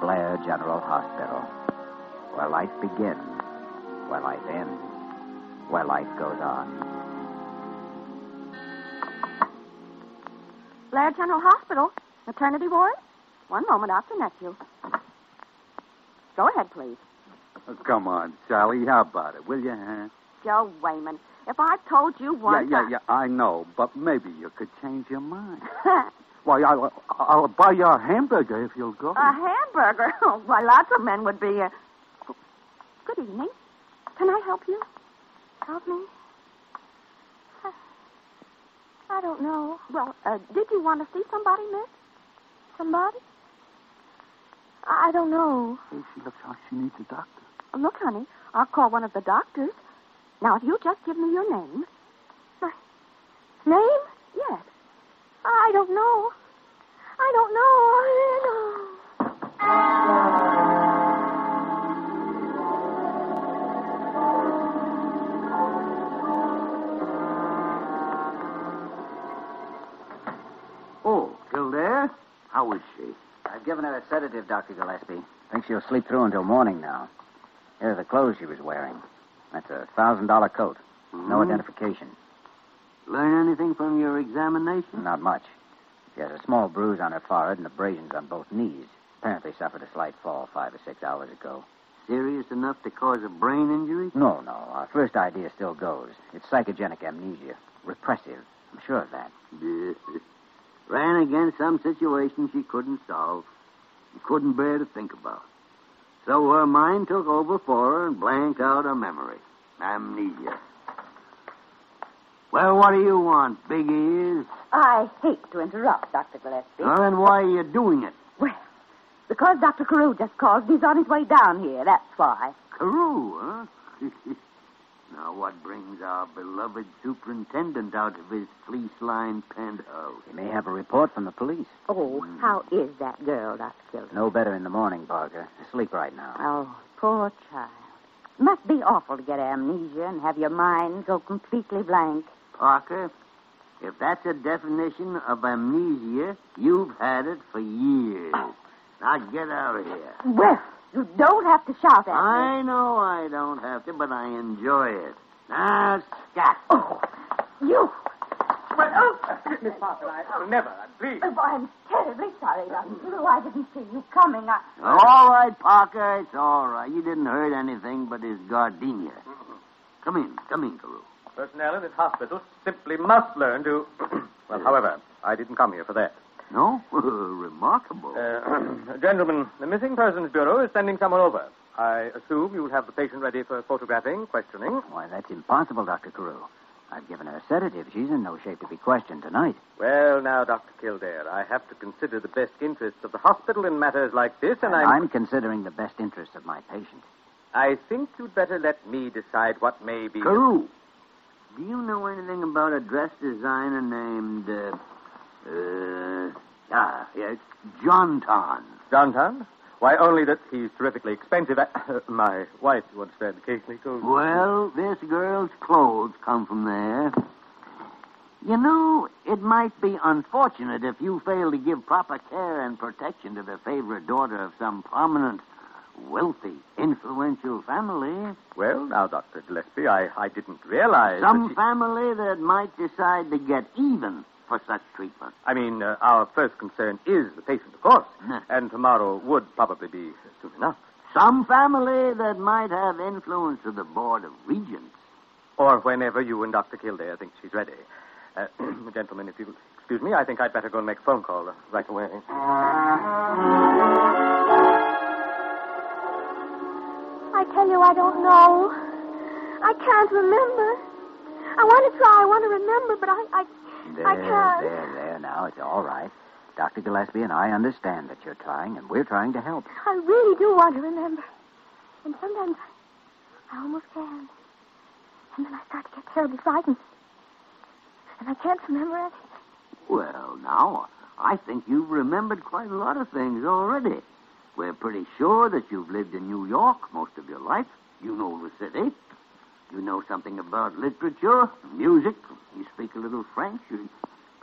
Blair General Hospital, where life begins, where life ends, where life goes on. Blair General Hospital, maternity ward. One moment, I'll connect you. Go ahead, please. Oh, come on, Sally. How about it, will you, huh? Joe Wayman, if I told you Yeah, once. yeah, yeah. I know, but maybe you could change your mind. Why, I'll, I'll buy you a hamburger if you'll go. A hamburger? Why, lots of men would be. Uh... Good evening. Can I help you? Help me? Uh, I don't know. Well, uh, did you want to see somebody, miss? Somebody? I don't know. Hey, she looks like she needs a doctor. Look, honey, I'll call one of the doctors. Now, if you'll just give me your name. My name? Yes. I don't know. I don't know. I don't know. Oh, Kildare? How is she? I've given her a sedative, Dr. Gillespie. Think she'll sleep through until morning now. Here are the clothes she was wearing. That's a thousand dollar coat. No Hmm? identification. Learn anything from your examination? Not much. She has a small bruise on her forehead and abrasions on both knees. Apparently suffered a slight fall five or six hours ago. Serious enough to cause a brain injury? No, no. Our first idea still goes. It's psychogenic amnesia. Repressive. I'm sure of that. Ran against some situation she couldn't solve. She couldn't bear to think about. So her mind took over for her and blanked out her memory. Amnesia. Well, what do you want, big ears? I hate to interrupt, Dr. Gillespie. Well, then why are you doing it? Well, because Dr. Carew just called. And he's on his way down here. That's why. Carew, huh? Now, what brings our beloved superintendent out of his fleece-lined penthouse? He may have a report from the police. Oh, how is that girl, Dr. Kildare? No better in the morning, Parker. Asleep right now. Oh, poor child. Must be awful to get amnesia and have your mind go completely blank. Parker, if that's a definition of amnesia, you've had it for years. Ah. Now get out of here. Well, you don't have to shout at me. I know I don't have to, but I enjoy it. Now, scat. Oh, you. Well, oh, Miss Parker, I, I'll never, please. Oh, I'm terribly sorry, Dr. Kildare. I didn't see you coming. I... All right, Parker, it's all right. You didn't hurt anything but his gardenia. Mm-hmm. Come in, come in, Carew. Personnel in this hospital simply must learn to. well, however, I didn't come here for that. No? Remarkable. Uh, gentlemen, the Missing Persons Bureau is sending someone over. I assume you'll have the patient ready for photographing, questioning. Why, that's impossible, Dr. Carew. I've given her a sedative. She's in no shape to be questioned tonight. Well, now, Dr. Kildare, I have to consider the best interests of the hospital in matters like this, and, I'm... I'm considering the best interests of my patient. I think you'd better let me decide what may be. Carew, do you know anything about a dress designer named, uh, uh, ah, yes, John Ton? John Town? Why, only that he's terrifically expensive. I- my wife once said occasionally goes. Well, this girl's clothes come from there. You know, it might be unfortunate if you fail to give proper care and protection to the favorite daughter of some prominent, wealthy, influential family. Well, now, Dr. Gillespie, I, I didn't realize. Some that family that might decide to get even for such treatment. I mean, uh, our first concern is the patient, of course. And tomorrow would probably be soon enough. Some family that might have influence to the Board of Regents. Or whenever you and Dr. Kildare think she's ready. Uh, gentlemen, if you'll excuse me, I think I'd better go and make a phone call uh, right away. I tell you, I don't know. I can't remember. I want to try. I want to remember, but I, I, There, I can't. there, there. Now, it's all right. Dr. Gillespie and I understand that you're trying, and we're trying to help. I really do want to remember. And sometimes I almost can. And then I start to get terribly frightened. And I can't remember anything. Well, now, I think you've remembered quite a lot of things already. We're pretty sure that you've lived in New York most of your life. You know the city. You know something about literature, music. You speak a little French. Your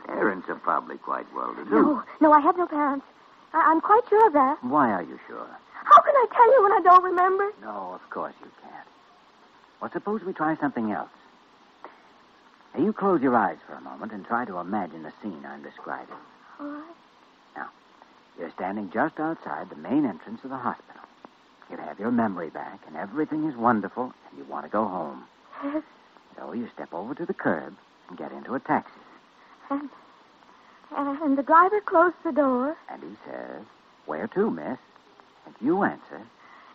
parents are probably quite well to do. No, no, I have no parents. I, I'm quite sure of that. Why are you sure? How can I tell you when I don't remember? No, of course you can't. Well, suppose we try something else. Now, you close your eyes for a moment and try to imagine the scene I'm describing. All right. You're standing just outside the main entrance of the hospital. You have your memory back, and everything is wonderful, and you want to go home. Yes, So you step over to the curb and get into a taxi. and, and the driver closed the door, And he says, Where to, miss? And you answer,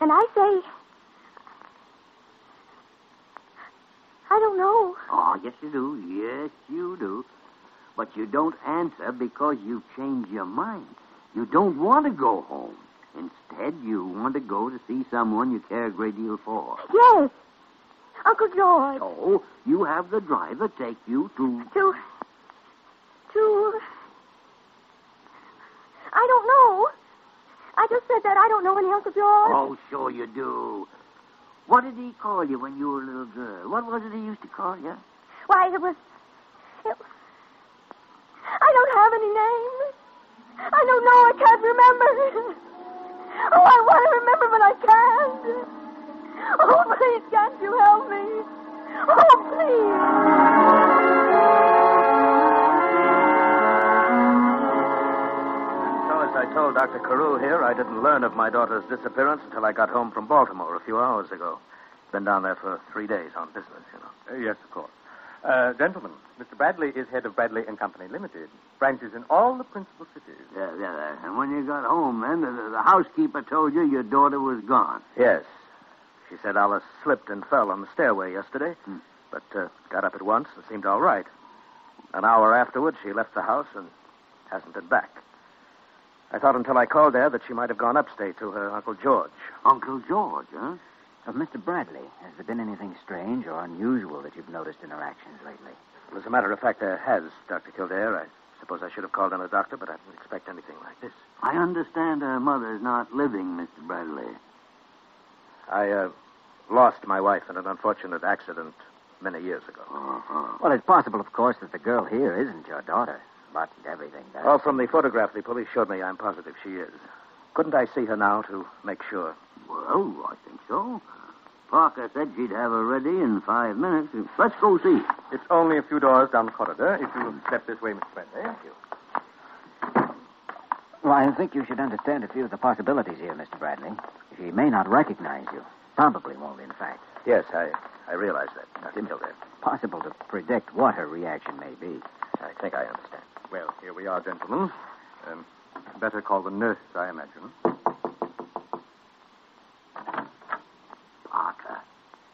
and I say, I don't know. Oh, yes, you do. Yes, you do. But you don't answer because you've changed your mind. You don't want to go home. Instead, you want to go to see someone you care a great deal for. Yes, Uncle George. So, you have the driver take you to. To. To. I don't know. I just said that I don't know any Uncle George. Oh, sure you do. What did he call you when you were a little girl? What was it he used to call you? Why, it was. It, I don't have any name. I don't know. I can't remember. Oh, I want to remember, but I can't. Oh, please, can't you help me? Oh, please. So, as I told Dr. Carew here, I didn't learn of my daughter's disappearance until I got home from Baltimore a few hours ago. Been down there for three days on business, you know. Uh, yes, of course. Uh, gentlemen, Mr. Bradley is head of Bradley and Company Limited. Branches in all the principal cities. Yeah, yeah. And when you got home, then, the, the housekeeper told you your daughter was gone. Yes. She said Alice slipped and fell on the stairway yesterday, Hmm. but uh, got up at once and seemed all right. An hour afterward, she left the house and hasn't been back. I thought until I called there that she might have gone upstate to her Uncle George. Uncle George, huh? Of Mr. Bradley, has there been anything strange or unusual that you've noticed in her actions lately? Well, as a matter of fact, there has, Dr. Kildare. I suppose I should have called on a doctor, but I didn't expect anything like this. I understand her mother's not living, Mr. Bradley. I, uh, lost my wife in an unfortunate accident many years ago. Uh-huh. Well, it's possible, of course, that the girl here isn't your daughter. But everything does. Oh, from the photograph the police showed me, I'm positive she is. Couldn't I see her now to make sure? Well, I think so. Parker said she'd have her ready in five minutes. Let's go see. It's only a few doors down the corridor. If you will step this way, Mr. Bradley. Thank you. Well, I think you should understand a few of the possibilities here, Mr. Bradley. She may not recognize you. Probably won't, in fact. Yes, I, I realize that, Dr. Kildare. Possible to predict what her reaction may be. I think I understand. Well, here we are, gentlemen. Um, better call the nurse, I imagine. Parker,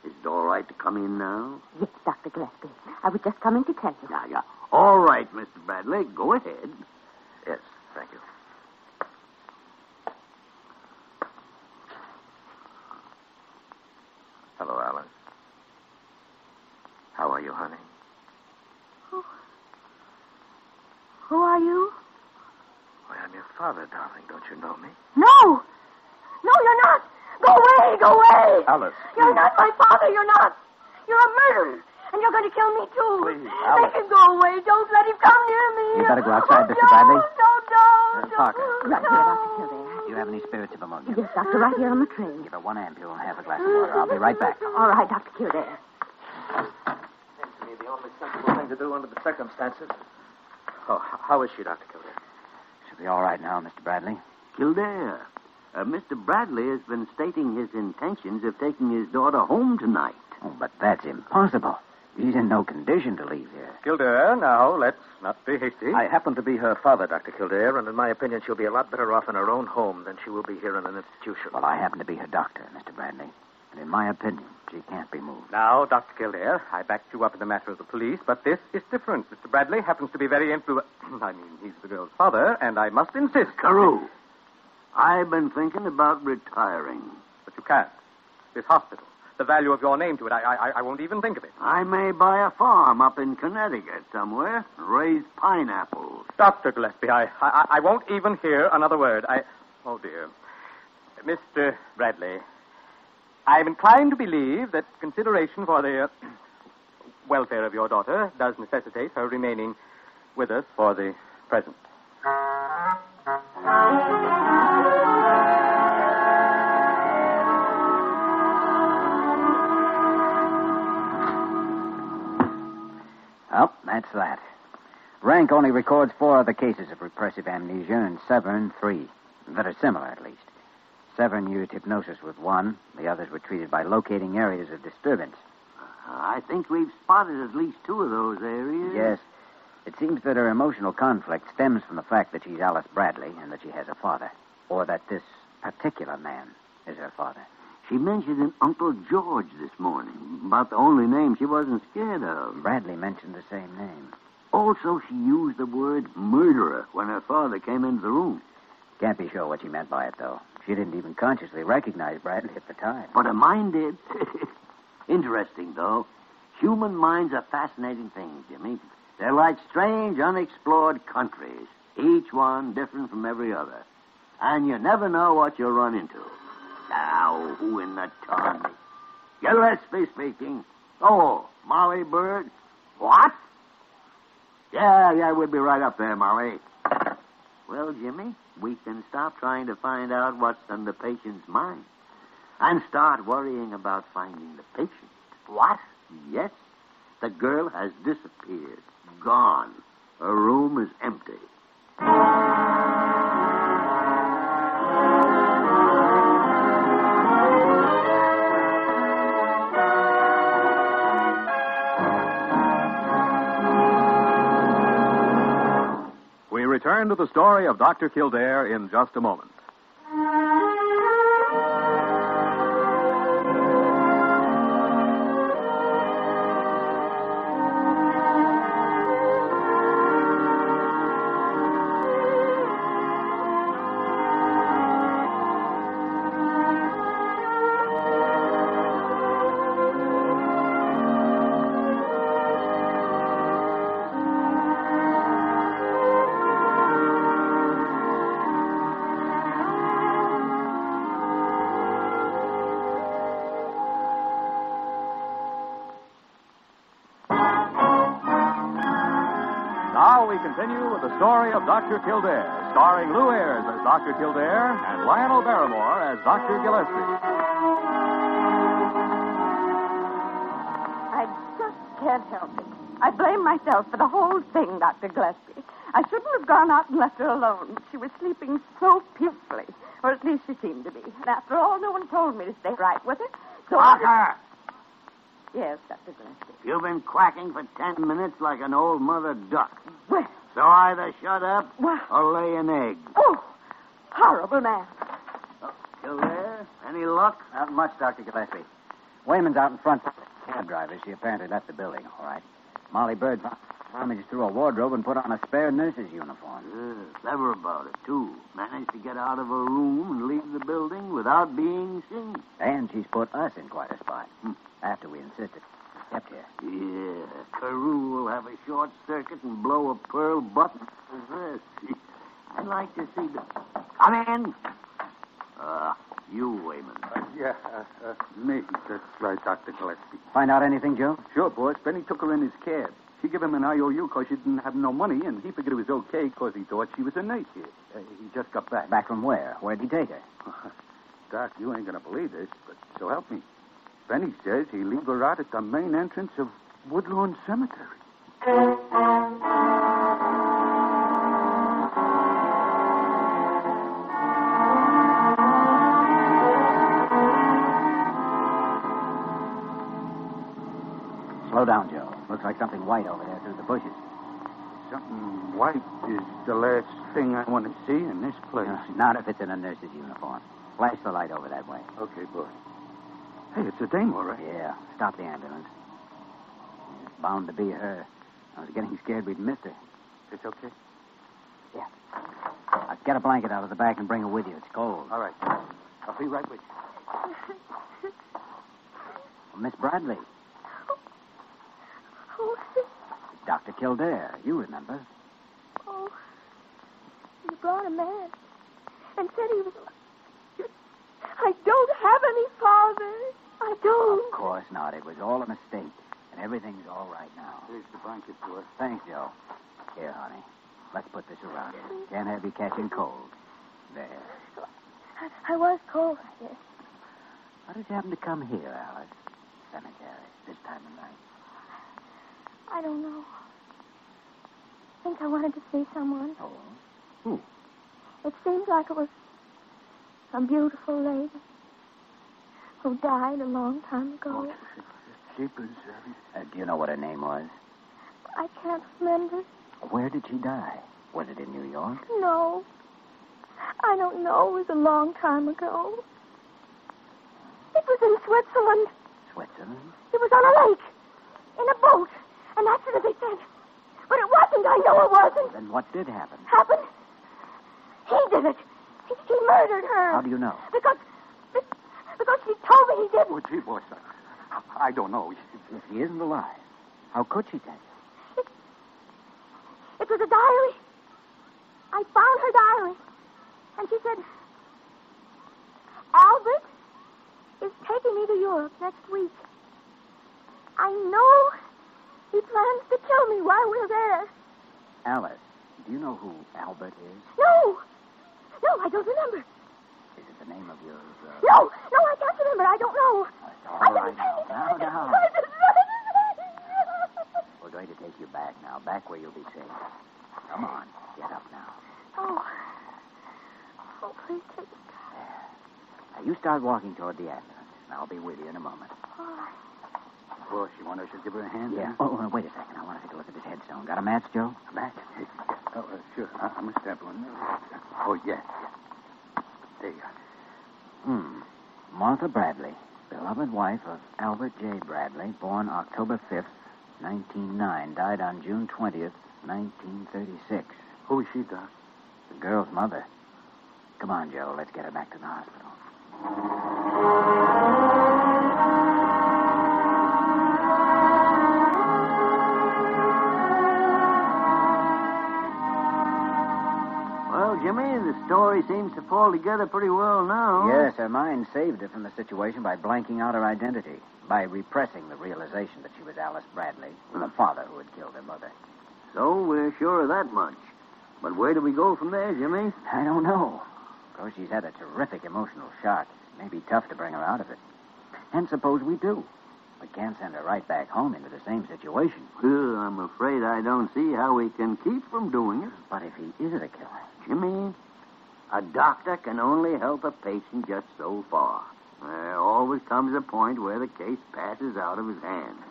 is it all right to come in now? Yes, Dr. Gillespie. I was just coming to tell you. Yeah, yeah. All right, Mr. Bradley. Go ahead. Yes, thank you. Hello, Alice. How are you, honey? Who are you? Why, I'm your father, darling. Don't you know me? No! No, you're not! Go away! Go away! Alice. You're not my father! You're not! You're a murderer! And you're going to kill me, too! Please, Make him go away! Don't let him come near me! You better go outside, Oh, Mr. Bradley. No, no, Uh, no! Parker. Right here, Dr. Kildare. Do you have any spirits of ammonia? Yes, Doctor, right here on the tray. Give her one ampule and half a glass of water. I'll be right back. All right, Dr. Kildare. Seems to me the only sensible thing to do under the circumstances. Oh, how is she, Dr. Kildare? She'll be all right now, Mr. Bradley. Kildare. Uh, Mr. Bradley has been stating his intentions of taking his daughter home tonight. Oh, but that's impossible. She's in no condition to leave here. Kildare, now, let's not be hasty. I happen to be her father, Dr. Kildare, and in my opinion, she'll be a lot better off in her own home than she will be here in an institution. Well, I happen to be her doctor, Mr. Bradley. And in my opinion, she can't be moved. Now, Dr. Kildare, I backed you up in the matter of the police, but this is different. Mr. Bradley happens to be very influ... I mean, he's the girl's father, and I must insist. Carew, I've been thinking about retiring. But you can't. This hospital, the value of your name to it, I, I, I won't even think of it. I may buy a farm up in Connecticut somewhere, raise pineapples. Dr. Gillespie, I, I, I won't even hear another word. I... Oh, dear. Mr. Bradley, I'm inclined to believe that consideration for the uh, welfare of your daughter does necessitate her remaining with us for the present. That's that. Rank only records four other cases of repressive amnesia, and Severn three. That are similar, at least. Severn used hypnosis with one. The others were treated by locating areas of disturbance. Uh, I think we've spotted at least two of those areas. Yes. It seems that her emotional conflict stems from the fact that she's Alice Bradley and that she has a father. Or that this particular man is her father. She mentioned an Uncle George this morning, about the only name she wasn't scared of. Bradley mentioned the same name. Also, she used the word murderer when her father came into the room. Can't be sure what she meant by it, though. She didn't even consciously recognize Bradley at the time. But her mind did. Interesting, though. Human minds are fascinating things, Jimmy. They're like strange, unexplored countries, each one different from every other. And you never know what you'll run into. Now, who in the tarn? Gillespie speaking. Oh, Molly Byrd. What? Yeah, yeah, we'll be right up there, Molly. Well, Jimmy, we can stop trying to find out what's on the patient's mind and start worrying about finding the patient. What? Yes. The girl has disappeared. Gone. Her room is empty. Return to the story of Dr. Kildare in just a moment. Continue with the story of Dr. Kildare, starring Lew Ayres as Dr. Kildare and Lionel Barrymore as Dr. Gillespie. I just can't help it. I blame myself for the whole thing, Dr. Gillespie. I shouldn't have gone out and left her alone. She was sleeping so peacefully, or at least she seemed to be. And after all, no one told me to stay right with her. So I... Yes, Dr. Gillespie. You've been quacking for ten minutes like an old mother duck. Well, So either shut up Well- or lay an egg. oh, horrible man. Oh, Kildare? Any luck? Not much, Dr. Gillespie. Wayman's out in front. Cab driver. She apparently left the building, all right. Molly Byrd found- rummaged through a wardrobe and put on a spare nurse's uniform. Yeah, clever about it, too. Managed to get out of her room and leave the building without being seen. And she's put us in quite a spot. Hmm. After we insisted. Kept. Yeah, Carew will have a short circuit and blow a pearl button for this. I'd like to see the... Come in. Uh, you, Wayman. Yeah, uh, uh, me. That's right, Dr. Gillespie. Find out anything, Joe? Sure, boss. Benny took her in his cab. She gave him an IOU because she didn't have no money, and he figured it was okay because he thought she was a nurse here. Uh, he just got back. Back from where? Where'd he take her? Doc, you ain't going to believe this, but so help me. Benny says he leave her out at the main entrance of Woodlawn Cemetery. Slow down, Joe. Looks like something white over there through the bushes. Something white is the last thing I want to see in this place. Not if it's in a nurse's uniform. Flash the light over that way. Okay, boy. Hey, it's a dame, all right. Yeah, stop the ambulance. It's bound to be her. I was getting scared we'd missed her. It's okay. Yeah. Uh, get a blanket out of the back and bring her with you. It's cold. All right. I'll be right with you. Miss Bradley. Oh, Dr. Kildare. You remember. oh. You brought a man and said he was. I don't have any father. I don't. Of course not. It was all a mistake. And everything's all right now. Here's the blanket, boy. Thanks, Joe. Here, honey. Let's put this around you. Can't have you catching cold. There. I, I was cold, I guess. How did you happen to come here, Alice? Cemetery, this time of night. I don't know. I think I wanted to see someone. Oh. Who? It seems like it was a beautiful lady who died a long time ago. Jeepers. Uh, do you know what her name was? I can't remember. Where did she die? Was it in New York? No. I don't know. It was a long time ago. It was in Switzerland. Switzerland? It was on a lake. In a boat. An accident, they said. But it wasn't. I know it wasn't. Then what did happen? Happened. He did it. He, he murdered her. How do you know? Because. Because she told me he did. Oh, gee, boy, son. I don't know. If she isn't alive, how could she tell you? It was a diary. I found her diary. And she said, Albert is taking me to Europe next week. I know he plans to kill me while we're there. Alice, do you know who Albert is? No! No, I don't remember. Is it the name of your... Uh... No, no, I can't remember. I don't know. It's all I right didn't now. Now, now. We're going to take you back now, back where you'll be safe. Come on, get up now. Oh. Oh, please take me. Now, you start walking toward the ambulance, and I'll be with you in a moment. All right. Boss, you want us to give her a hand? Yeah. Oh, uh, wait a second. I want to take a look at this headstone. Got a match, Joe? A match? Oh, uh, sure. I, I must have one. Oh, yeah. There you are. Hmm. Martha Bradley, beloved wife of Albert J. Bradley, born October 5th, 1909, died on June 20th, 1936. Who is she, Doc? The girl's mother. Come on, Joe. Let's get her back to the hospital. Jimmy, the story seems to fall together pretty well now. Yes, her mind saved her from the situation by blanking out her identity, by repressing the realization that she was Alice Bradley, the father who had killed her mother. So we're sure of that much. But where do we go from there, Jimmy? I don't know. Of course, she's had a terrific emotional shock. It may be tough to bring her out of it. And suppose we do. We can't send her right back home into the same situation. Well, I'm afraid I don't see how we can keep from doing it. But if he is a killer, Jimmy, a doctor can only help a patient just so far. There always comes a point where the case passes out of his hands.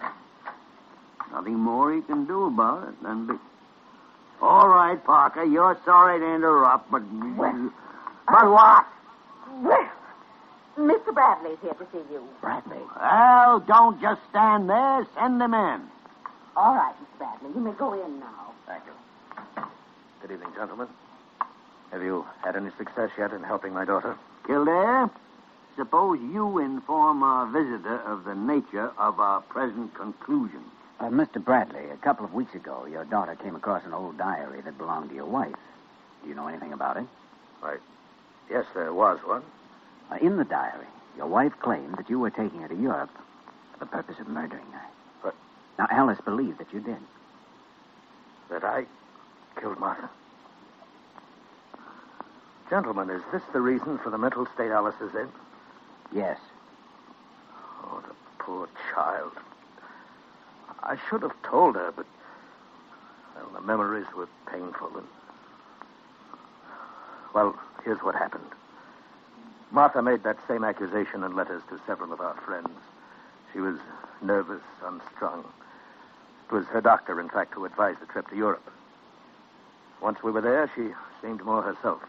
Nothing more he can do about it than be. All right, Parker, you're sorry to interrupt, but. but what? Well, Mr. Bradley's here to see you. Bradley. Well, don't just stand there. Send him in. All right, Mr. Bradley. You may go in now. Thank you. Good evening, gentlemen. Have you had any success yet in helping my daughter? Kildare, suppose you inform our visitor of the nature of our present conclusion. Uh, Mr. Bradley, a couple of weeks ago, your daughter came across an old diary that belonged to your wife. Do you know anything about it? Right. Yes, there was one. Uh, in the diary, your wife claimed that you were taking her to Europe for the purpose of murdering her. But- Now, Alice believed that you did. That I killed Martha. Gentlemen, is this the reason for the mental state Alice is in? Yes. Oh, the poor child. I should have told her, but well, the memories were painful. And... Well, here's what happened. Martha made that same accusation in letters to several of our friends. She was nervous, unstrung. It was her doctor, in fact, who advised the trip to Europe. Once we were there, she seemed more herself.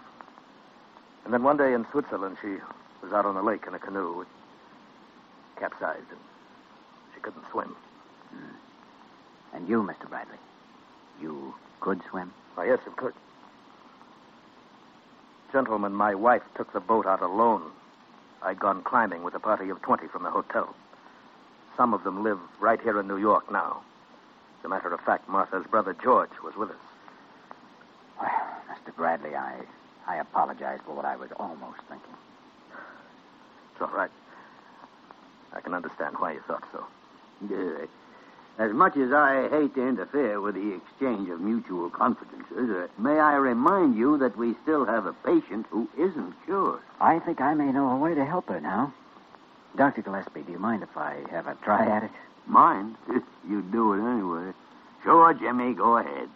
And then one day in Switzerland, she was out on the lake in a canoe. It capsized, and she couldn't swim. Hmm. And you, Mr. Bradley, you could swim? Why, yes, of course. Gentlemen, my wife took the boat out alone. I'd gone climbing with a party of 20 from the hotel. Some of them live right here in New York now. As a matter of fact, Martha's brother George was with us. Well, Mr. Bradley, I, I apologize for what I was almost thinking. It's all right. I can understand why you thought so. Uh, as much as I hate to interfere with the exchange of mutual confidences, uh, may I remind you that we still have a patient who isn't cured. I think I may know a way to help her now. Dr. Gillespie, do you mind if I have a try at it? Mind? you do it anyway. Sure, Jimmy, go ahead.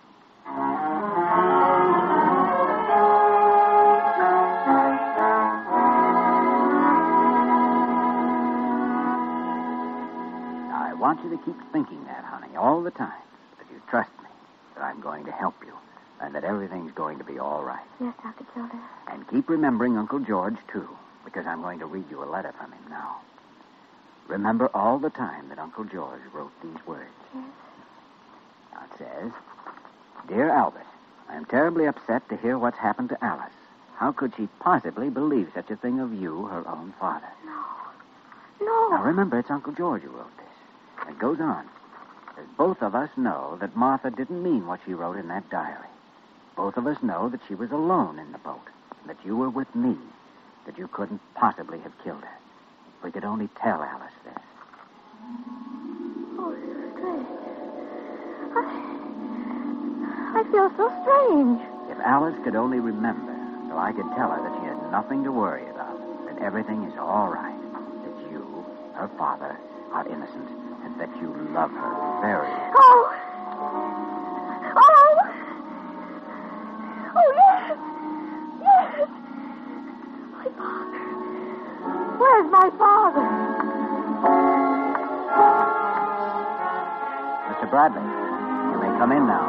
Want you to keep thinking that, honey, all the time. That you trust me, that I'm going to help you, and that everything's going to be all right. Yes, Dr. Kildare. And keep remembering Uncle George, too, because I'm going to read you a letter from him now. Remember all the time that Uncle George wrote these words. Yes. Now it says, Dear Albert, I am terribly upset to hear what's happened to Alice. How could she possibly believe such a thing of you, her own father? No. No. Now remember, it's Uncle George who wrote this. It goes on. Says, both of us know that Martha didn't mean what she wrote in that diary. Both of us know that she was alone in the boat, that you were with me, that you couldn't possibly have killed her. If we could only tell Alice this. Oh, strange. I, I feel so strange. If Alice could only remember, so I could tell her that she had nothing to worry about, that everything is all right, that you, her father, are innocent, that you love her very. Oh! Oh! Oh, yes! Yes! My father. Where's my father? Mr. Bradley, you may come in now.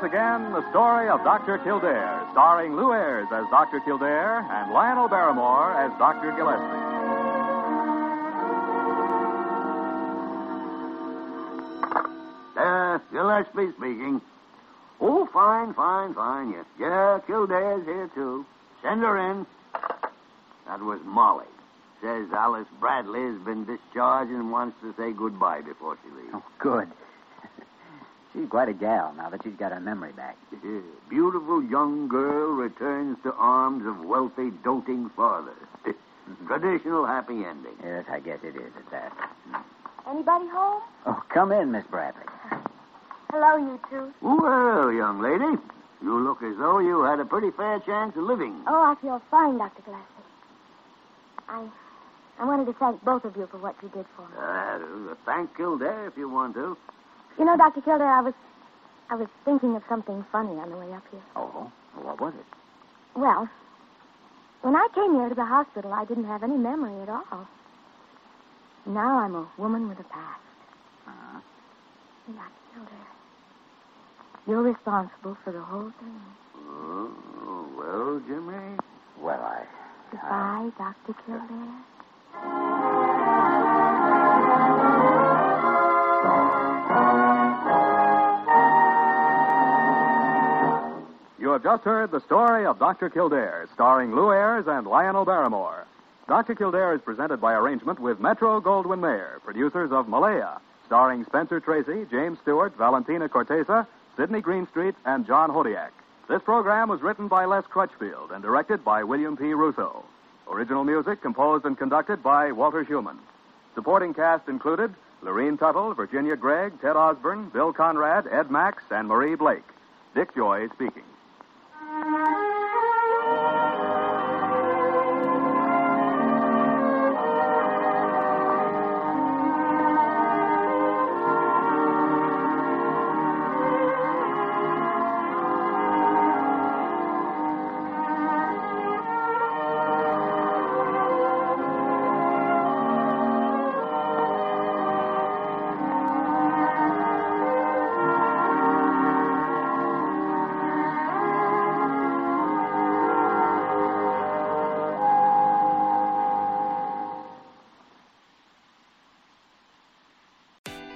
Once again, the story of Dr. Kildare, starring Lew Ayres as Dr. Kildare and Lionel Barrymore as Dr. Gillespie. Uh, Gillespie speaking. Oh, fine, fine, fine. Yes. Yeah, Kildare's here, too. Send her in. That was Molly. Says Alice Bradley has been discharged and wants to say goodbye before she leaves. Oh, good. She's quite a gal now that she's got her memory back. Beautiful young girl returns to arms of wealthy, doting father. Traditional happy ending. Yes, I guess it is at that. Anybody home? Oh, come in, Miss Bradley. Hello, you two. Well, young lady, you look as though you had a pretty fair chance of living. Oh, I feel fine, Dr. Gillespie. I I wanted to thank both of you for what you did for me. Uh, thank Kildare if you want to. You know, Dr. Kildare, I was I was thinking of something funny on the way up here. Oh, what was it? Well, when I came here to the hospital, I didn't have any memory at all. Now I'm a woman with a past. Uh-huh. Dr. Kildare, you're responsible for the whole thing. Oh, well, Jimmy. Well, I. Goodbye, Dr. Kildare. Have just heard the story of Dr. Kildare, starring Lew Ayres and Lionel Barrymore. Dr. Kildare is presented by arrangement with Metro Goldwyn Mayer, producers of Malaya, starring Spencer Tracy, James Stewart, Valentina Cortesa, Sidney Greenstreet, and John Hodiak. This program was written by Les Crutchfield and directed by William P. Russo. Original music composed and conducted by Walter Schumann. Supporting cast included Lorene Tuttle, Virginia Gregg, Ted Osborne, Bill Conrad, Ed Max, and Marie Blake. Dick Joy speaking.